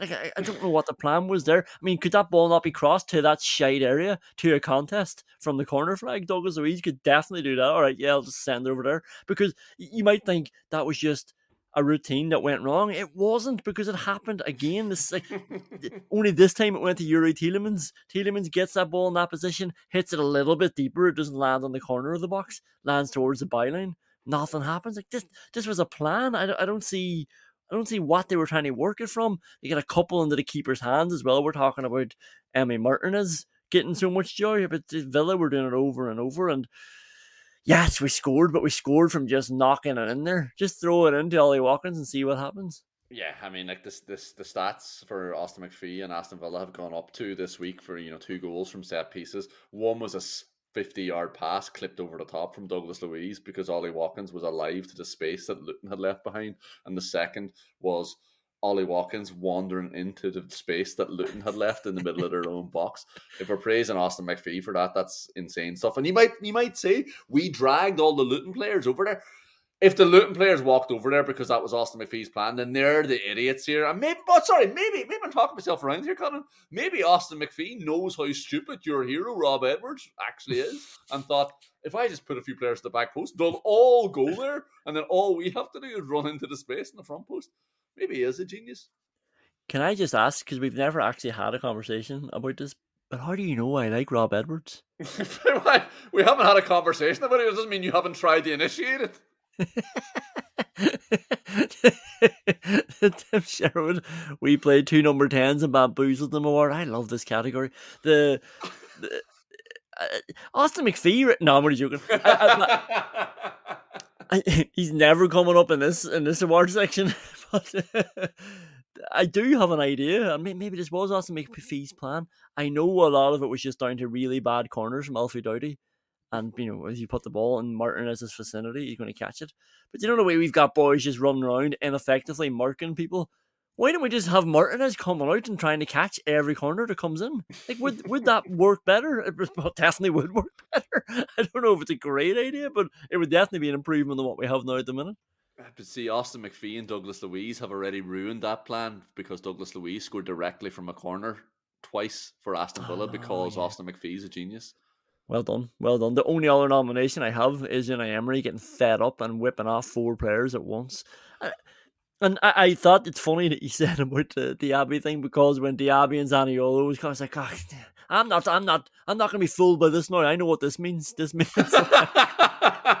Like, I, I don't know what the plan was there. I mean, could that ball not be crossed to that shade area to a contest from the corner flag? Douglas Luiz could definitely do that. All right, yeah, I'll just send it over there because you might think that was just a routine that went wrong. It wasn't because it happened again. This like (laughs) only this time it went to Youri Tielemans. Tielemans gets that ball in that position, hits it a little bit deeper. It doesn't land on the corner of the box, lands towards the byline. Nothing happens. Like this, this was a plan. I, I don't see. I don't see what they were trying to work it from. They get a couple into the keeper's hands as well. We're talking about Emi Martinez getting so much joy, but Villa were doing it over and over. And yes, we scored, but we scored from just knocking it in there. Just throw it into Ollie Watkins and see what happens. Yeah, I mean, like this, this, the stats for Austin McPhee and Aston Villa have gone up to this week for you know two goals from set pieces. One was a 50 yard pass clipped over the top from Douglas Luiz because Ollie Watkins was alive to the space that Luton had left behind. And the second was Ollie Watkins wandering into the space that Luton had left in the middle of their (laughs) own box. If we're praising Austin McPhee for that, that's insane stuff. And you might you might say we dragged all the Luton players over there if the Luton players walked over there because that was Austin McPhee's plan, then they're the idiots here. And maybe, but sorry, maybe, maybe I'm talking myself around here, Colin. Maybe Austin McPhee knows how stupid your hero Rob Edwards actually is, and thought if I just put a few players at the back post, they'll all go there, and then all we have to do is run into the space in the front post. Maybe he is a genius. Can I just ask because we've never actually had a conversation about this? But how do you know I like Rob Edwards? (laughs) we haven't had a conversation about it. It doesn't mean you haven't tried to initiate it. (laughs) Tim Sherwood, we played two number tens and bamboozled them award. I love this category. The, the uh, Austin McPhee. No, I'm only joking. I, (laughs) I, he's never coming up in this in this award section, (laughs) but I do have an idea. I mean, maybe this was Austin McPhee's plan. I know a lot of it was just down to really bad corners from Alfie Doughty and you know, if you put the ball in Martinez's vicinity, he's going to catch it. But you know the way we've got boys just running around ineffectively marking people. Why don't we just have Martinez coming out and trying to catch every corner that comes in? Like, would would that work better? It well, definitely would work (laughs) better. I don't know if it's a great idea, but it would definitely be an improvement on what we have now at the minute. Uh, but see, Austin McPhee and Douglas Luiz have already ruined that plan because Douglas Luiz scored directly from a corner twice for Aston Villa oh, because yeah. Austin McPhee's a genius. Well done, well done. The only other nomination I have is Unai Emery getting fed up and whipping off four players at once. Uh, and I, I thought it's funny that you (laughs) said about the Diaby thing because when Diaby and Zaniolo was kind of like, oh, I'm not, I'm not, I'm not going to be fooled by this now. I know what this means. This means. (laughs) (laughs)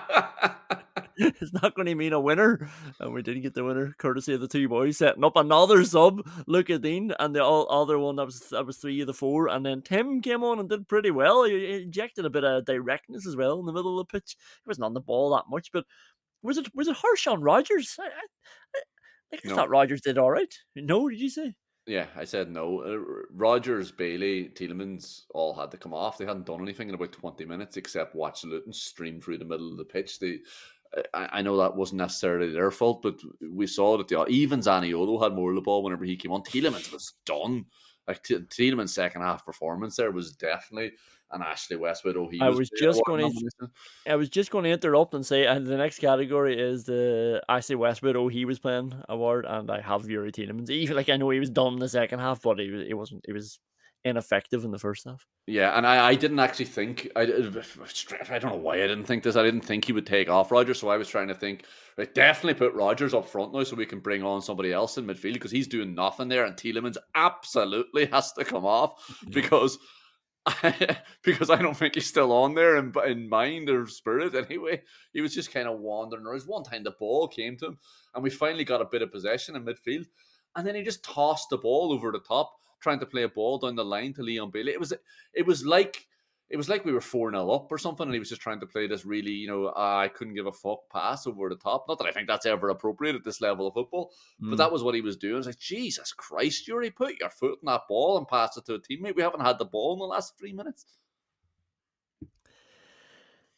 (laughs) it's not going to mean a winner. And we didn't get the winner, courtesy of the two boys setting up another sub, Lucas Digne, and the all, other one that was that was three of the four. And then Tim came on and did pretty well. He, injected a bit of directness as well in the middle of the pitch. He wasn't on the ball that much, but was it was it harsh on Rogers? I, I, I, no. thought Rogers did all right. No, did you say? Yeah, I said no. Uh, Rogers, Bailey, Tielemans all had to come off. They hadn't done anything in about 20 minutes except watch Luton stream through the middle of the pitch. They I, I know that wasn't necessarily their fault, but we saw that the even Zaniolo had more of the ball whenever he came on. Tielemans was done. Like T- Tielemans' second half performance there was definitely an Ashley Westwood. Oh, he I was, was just going to. I was just going to interrupt and say, and the next category is the Ashley Westwood. Oh, he was playing award, and I have Youri Tielemans. Even like I know he was done in the second half, but he was. It wasn't. It was ineffective in the first half. Yeah, and I, I didn't actually think I, (sighs) I don't know why I didn't think this. I didn't think he would take off Rogers, so I was trying to think right, definitely put Rogers up front now so we can bring on somebody else in midfield because he's doing nothing there, and Tielemans absolutely has to come off because. (laughs) because I don't think he's still on there in, in mind or spirit anyway. He was just kind of wandering. There was one time the ball came to him, and we finally got a bit of possession in midfield, and then he just tossed the ball over the top trying to play a ball down the line to Leon Bailey. It was it was like it was like we were 4 0 up or something, and he was just trying to play this really, you know, uh, I couldn't give a fuck pass over the top. Not that I think that's ever appropriate at this level of football, mm. but that was what he was doing. I was like, Jesus Christ, Youri, put your foot in that ball and pass it to a teammate. We haven't had the ball in the last three minutes.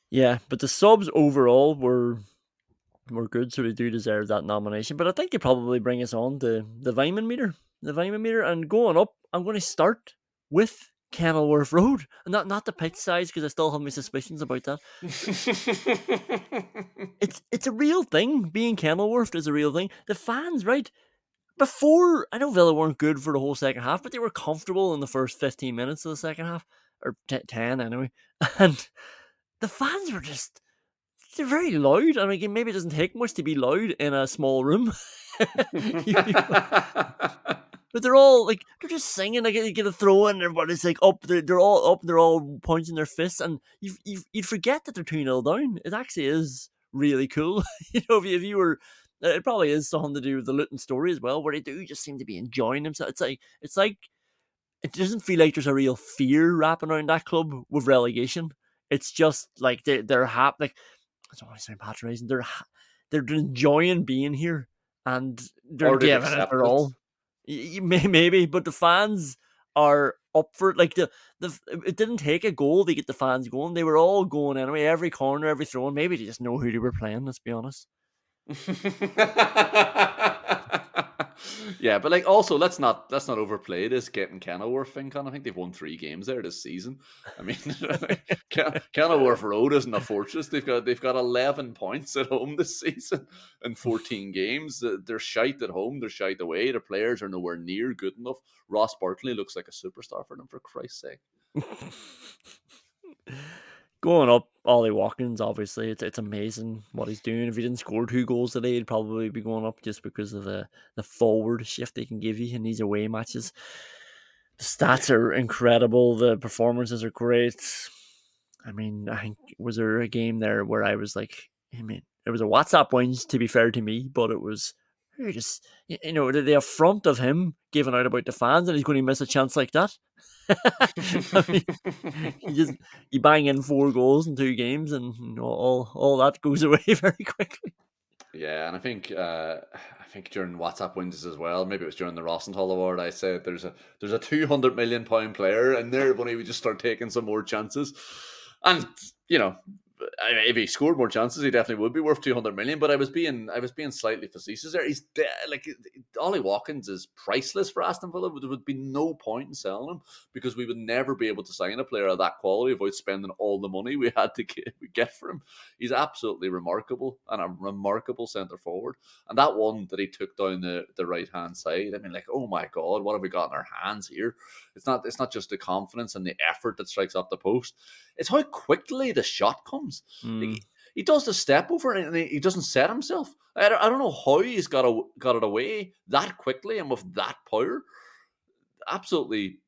Yeah, but the subs overall were were good, so they do deserve that nomination. But I think they probably bring us on to the Weimann meter the volume meter. And going up, I'm going to start with Kenilworth Road, and not not the pitch size because I still have my suspicions about that. (laughs) it's it's a real thing. Being Kenilworth is a real thing. The fans, right? Before I know Villa weren't good for the whole second half, but they were comfortable in the first fifteen minutes of the second half, or t- ten anyway. (laughs) And the fans were just they're very loud. I mean, maybe it doesn't take much to be loud in a small room. (laughs) but they're all like they're just singing like you get a throw in, everybody's like up, they're, they're all up, they're all pointing their fists, and you you you'd forget that they're two 0 down. It actually is really cool. (laughs) you know, if you, if you were, uh, it probably is something to do with the Luton story as well, where they do just seem to be enjoying themselves. It's like it's like it doesn't feel like there's a real fear wrapping around that club with relegation. It's just like they they're happy. Like I don't want to sound patronizing. They're ha- they're enjoying being here and they're giving it their all. (laughs) Maybe, but the fans are up for it. Like the the it didn't take a goal to get the fans going. They were all going anyway. Every corner, every throw. Maybe they just know who they were playing. Let's be honest. (laughs) yeah, but like also let's not let's not overplay this getting Kenilworth thing. Con. I think they've won three games there this season. I mean, (laughs) Ken- Kenilworth Road isn't a fortress. They've got they've got eleven points at home this season in fourteen games. They're shite at home. They're shite away. Their players are nowhere near good enough. Ross Barkley looks like a superstar for them. For Christ's sake. (laughs) Going up, Ollie Watkins. Obviously, it's it's amazing what he's doing. If he didn't score two goals today, he'd probably be going up just because of the the forward shift they can give you in these away matches. The stats are incredible. The performances are great. I mean, I think was there a game there where I was like, I mean, it was a WhatsApp wins to be fair to me, but it was just you know the, the affront of him giving out about the fans and he's going to miss a chance like that. (laughs) Mean, you just you bang in four goals in two games and all all that goes (laughs) away very quickly. Yeah, and I think uh, I think during WhatsApp wins as well. Maybe it was during the Rosenthal Award. I said there's a there's a two hundred million pound player, and there when he would just start taking some more chances, and you know. If he scored more chances, he definitely would be worth two hundred million. But I was being, I was being slightly facetious there. He's de- like Ollie Watkins is priceless for Aston Villa. There would be no point in selling him because we would never be able to sign a player of that quality without spending all the money we had to (laughs) get, get for him. He's absolutely remarkable and a remarkable centre forward. And that one that he took down the, the right hand side, I mean, like, oh my god, what have we got in our hands here? It's not it's not just the confidence and the effort that strikes off the post. It's how quickly the shot comes. Mm. Like, he does the step over and he he doesn't set himself. I don't, I don't know how he's got a, got it away that quickly and with that power. Absolutely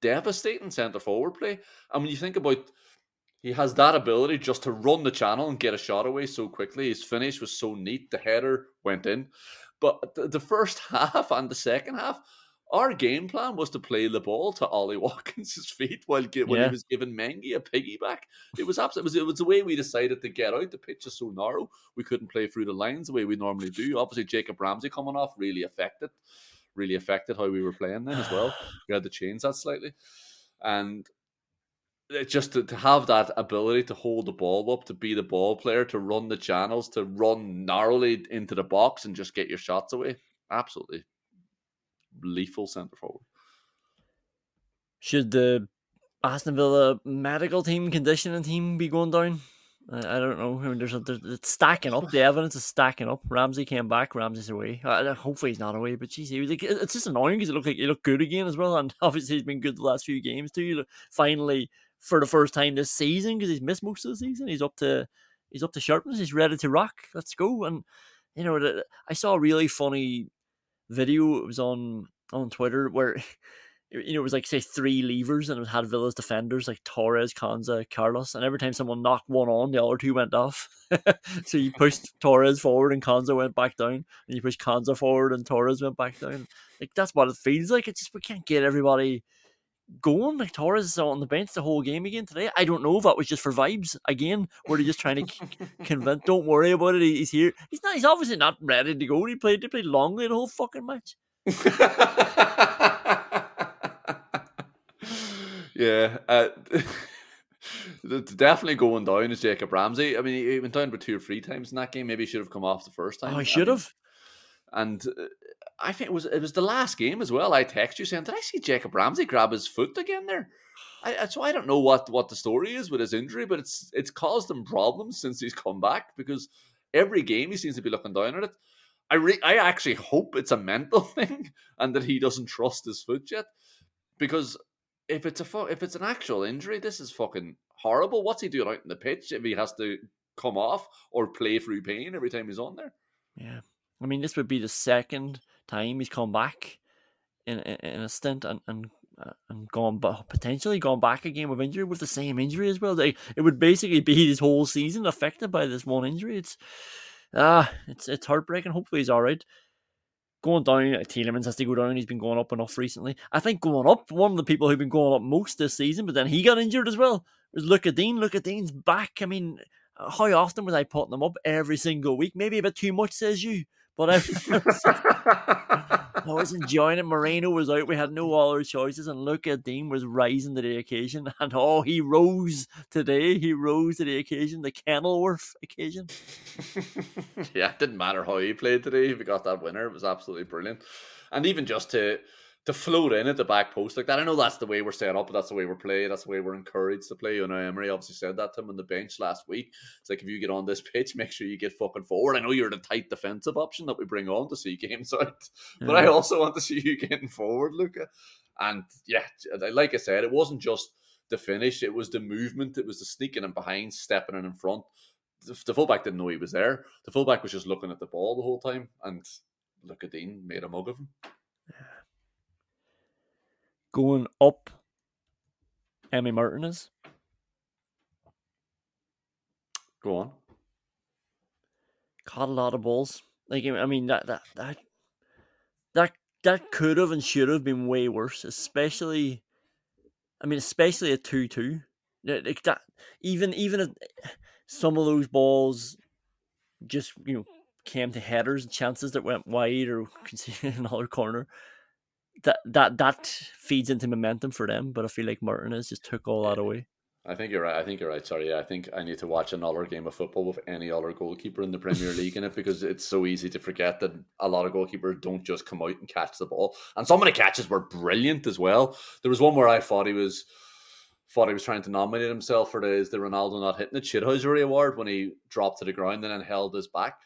devastating centre forward play. And when you think about he has that ability just to run the channel and get a shot away so quickly. His finish was so neat. The header went in. But the, the first (laughs) half and the second half, our game plan was to play the ball to Ollie (laughs) Watkins' feet while gi- when Yeah. he was giving Mengi a piggyback. It was absolutely it was, it was the way we decided to get out. The pitch is so narrow, we couldn't play through the lines the way we normally do. Obviously, Jacob Ramsey coming off really affected, really affected how we were playing then as well. (sighs) We had to change that slightly, and it just to, to have that ability to hold the ball up, to be the ball player, to run the channels, to run narrowly into the box and just get your shots away. Absolutely lethal centre forward. Should the Aston Villa medical team, conditioning team be going down? I, don't know. I mean, there's, a, there's it's stacking up. The evidence is stacking up. Ramsey came back. Ramsey's away. Uh, hopefully he's not away. But geez, he was like, it's just annoying because he looked like he looked good again as well. (laughs) And obviously he's been good the last few games too. Finally, for the first time this season, because he's missed most of the season, he's up to he's up to sharpness. He's ready to rock. Let's go. And you know, I saw a really funny video. It was on on Twitter where (laughs) you know it was like say three levers and it had Villa's defenders like Torres, Konsa, Carlos, and every time someone knocked one on, the other two went off. (laughs) so you pushed (laughs) Torres forward and Konsa went back down, and you pushed Konsa forward and Torres went back down. Like that's what it feels like. It's just we can't get everybody going. Like Torres on the bench the whole game again today. I don't know if that was just for vibes again. Were they just trying to convince? Don't worry about it. He's here. He's not. He's obviously not ready to go. He played. He played Lenglet the whole fucking match. (laughs) yeah, uh, (laughs) definitely going down is Jacob Ramsey. I mean, he went down about two or three times in that game. Maybe he should have come off the first time. Oh, he I should have. And uh, I think it was it was the last game as well. I text you saying, "Did I see Jacob Ramsey grab his foot again there?" I, so I don't know what what the story is with his injury, but it's it's caused him problems since he's come back because every game he seems to be looking down at it. I re- I actually hope it's a mental (laughs) thing and that he doesn't trust his foot yet, because if it's a fu- if it's an actual injury, this is fucking horrible. What's he doing out in the pitch if he has to come off or play through pain every time he's on there? Yeah, I mean, this would be the second time he's come back in in, in a stint and and uh, and gone, but potentially gone back again with injury with the same injury as well. Like, it would basically be his whole season affected by this one injury. It's ah, it's it's heartbreaking. Hopefully he's all right. Going down, uh, Tielemans has to go down. He's been going up enough recently. I think going up, one of the people who've been going up most this season, but then he got injured as well. Was. Lucas Digne's back. I mean, how often was I putting them up every single week? Maybe a bit too much, says you. But I was, I was enjoying it. Moreno was out. We had no other choices, and Lucas Digne was rising to the occasion. (laughs) And oh, he rose today. He rose to the occasion, the Kenilworth occasion. (laughs) yeah, it didn't matter how he played today. If got that winner, it was absolutely brilliant. And even just to to float in at the back post like that. I know that's the way we're set up, but that's the way we're playing. That's the way we're encouraged to play. You know, Emery obviously said that to him on the bench last week. It's like if you get on this (laughs) pitch, make sure you get fucking forward. I know you're the tight defensive option that we bring on to see games (laughs) out, but I also want to see you getting forward, Luca. And yeah, like I said, it wasn't just the finish; it was the movement, it was the sneaking in behind, stepping in in front. The, the fullback didn't know he was there. The fullback was just looking at the ball the whole time, and Luca Digne made a mug of him going up Emi Martinez. Go on. Caught a lot of balls. Like I mean that that that that that could have and should have been way worse, especially I mean especially a two two. Like that even even some of those balls just you know came to headers and chances that went wide or (laughs) considered another corner that that that feeds into momentum for them. But I feel like Martinez just took all that away. I think you're right. I think you're right. Sorry, yeah, I think I need to watch another game of football with any other goalkeeper in the Premier League in it because it's so easy to forget that a lot of goalkeepers don't just come out and catch the ball. And some of the catches were brilliant as well. There was one where I thought he was thought he was trying to nominate himself for the is the Ronaldo not hitting it shithousery award when he dropped to the ground and then held his back.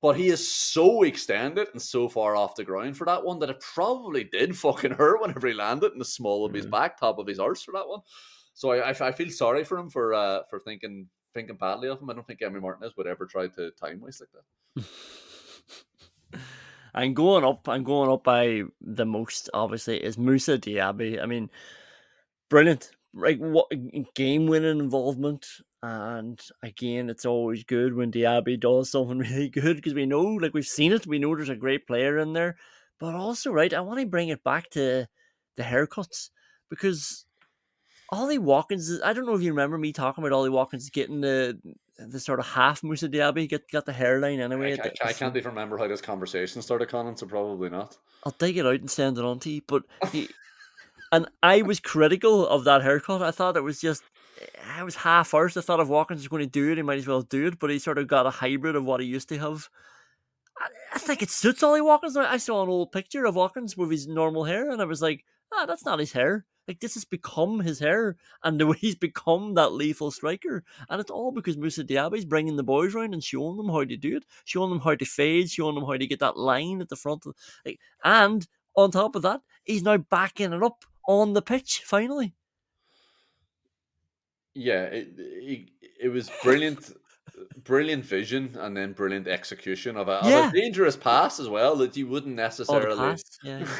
But he is so extended and so far off the ground for that one that it probably did (laughs) fucking hurt whenever he landed in the small of his back, top of his arse for that one. So I, I, I feel sorry for him for uh, for thinking thinking badly of him. I don't think Emi Martinez would ever try to time waste like that. (laughs) and going up and going up by the most obviously is Moussa Diaby. I mean, brilliant, like what game winning involvement. And again, it's always good when Diaby does something (laughs) really good because we know, like we've seen it, we know there's a great player in there. But also, right, I want to bring it back to the haircuts because Ollie Watkins. I don't know if you remember me talking about Ollie Watkins getting the the sort of half Moussa Diaby, get got the hairline anyway. I, I, I can't (laughs) even remember how this conversation started, Conan. So probably not. I'll dig it out and send it on to you. But (laughs) he, and I was critical of that haircut. I thought it was just, I was half first. I thought if Watkins was going to do it, he might as well do it. But he sort of got a hybrid of what he used to have. I, I think it suits Ollie Watkins. I saw an old picture of Watkins with his normal hair, and I was like, ah, that's not his hair. Like this has become his hair, and the (laughs) way he's become that lethal striker, and it's all because Moussa Diaby's bringing the boys around and showing them how to do it, showing them how to fade, showing them how to get that line at the front, of, like, and on top of that, he's now backing it up on the pitch finally. Yeah, it it, it was brilliant. brilliant vision and then brilliant execution of a, yeah. of a dangerous pass as well that you wouldn't oh, necessarily oh, yeah. (laughs)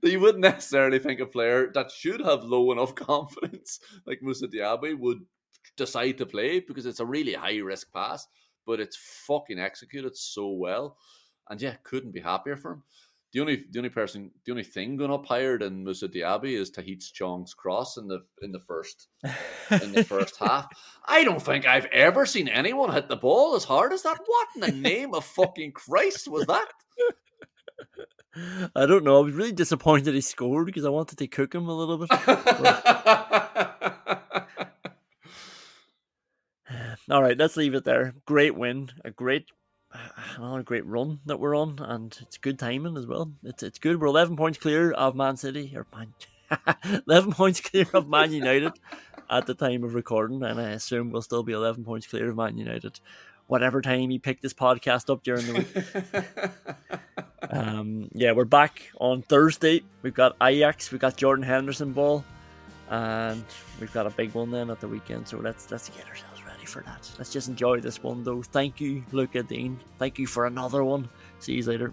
that you wouldn't necessarily think a player that should have low enough (laughs) confidence like Moussa Diaby would decide to play because it's a really high risk pass, but it's fucking executed so well. And yeah, couldn't be happier for him. The only the only person the only thing going up higher than Moussa Diaby is Tahith Chong's cross in the in the first in the (laughs) first half. I don't think I've ever seen anyone hit the ball as hard as that. What in the name of fucking Christ was that? I don't know. I was really disappointed he scored because I wanted to cook him a little bit. (laughs) (sighs) All right, let's leave it there. Great win, a great another great run that we're on, and it's good timing as well. It's it's good. We're eleven points clear of Man City or Man, (laughs) eleven points clear of Man United at the time of recording, and I assume we'll still be eleven points clear of Man United, whatever time you pick this podcast up during the week. (laughs) um, yeah, we're back on Thursday. We've got Ajax, we've got Jordan Henderson ball, and we've got a big one then at the weekend. So let's let's get ourselves for that. Let's just enjoy this one though. Thank you, Luca Digne. Thank you for another one. See you later.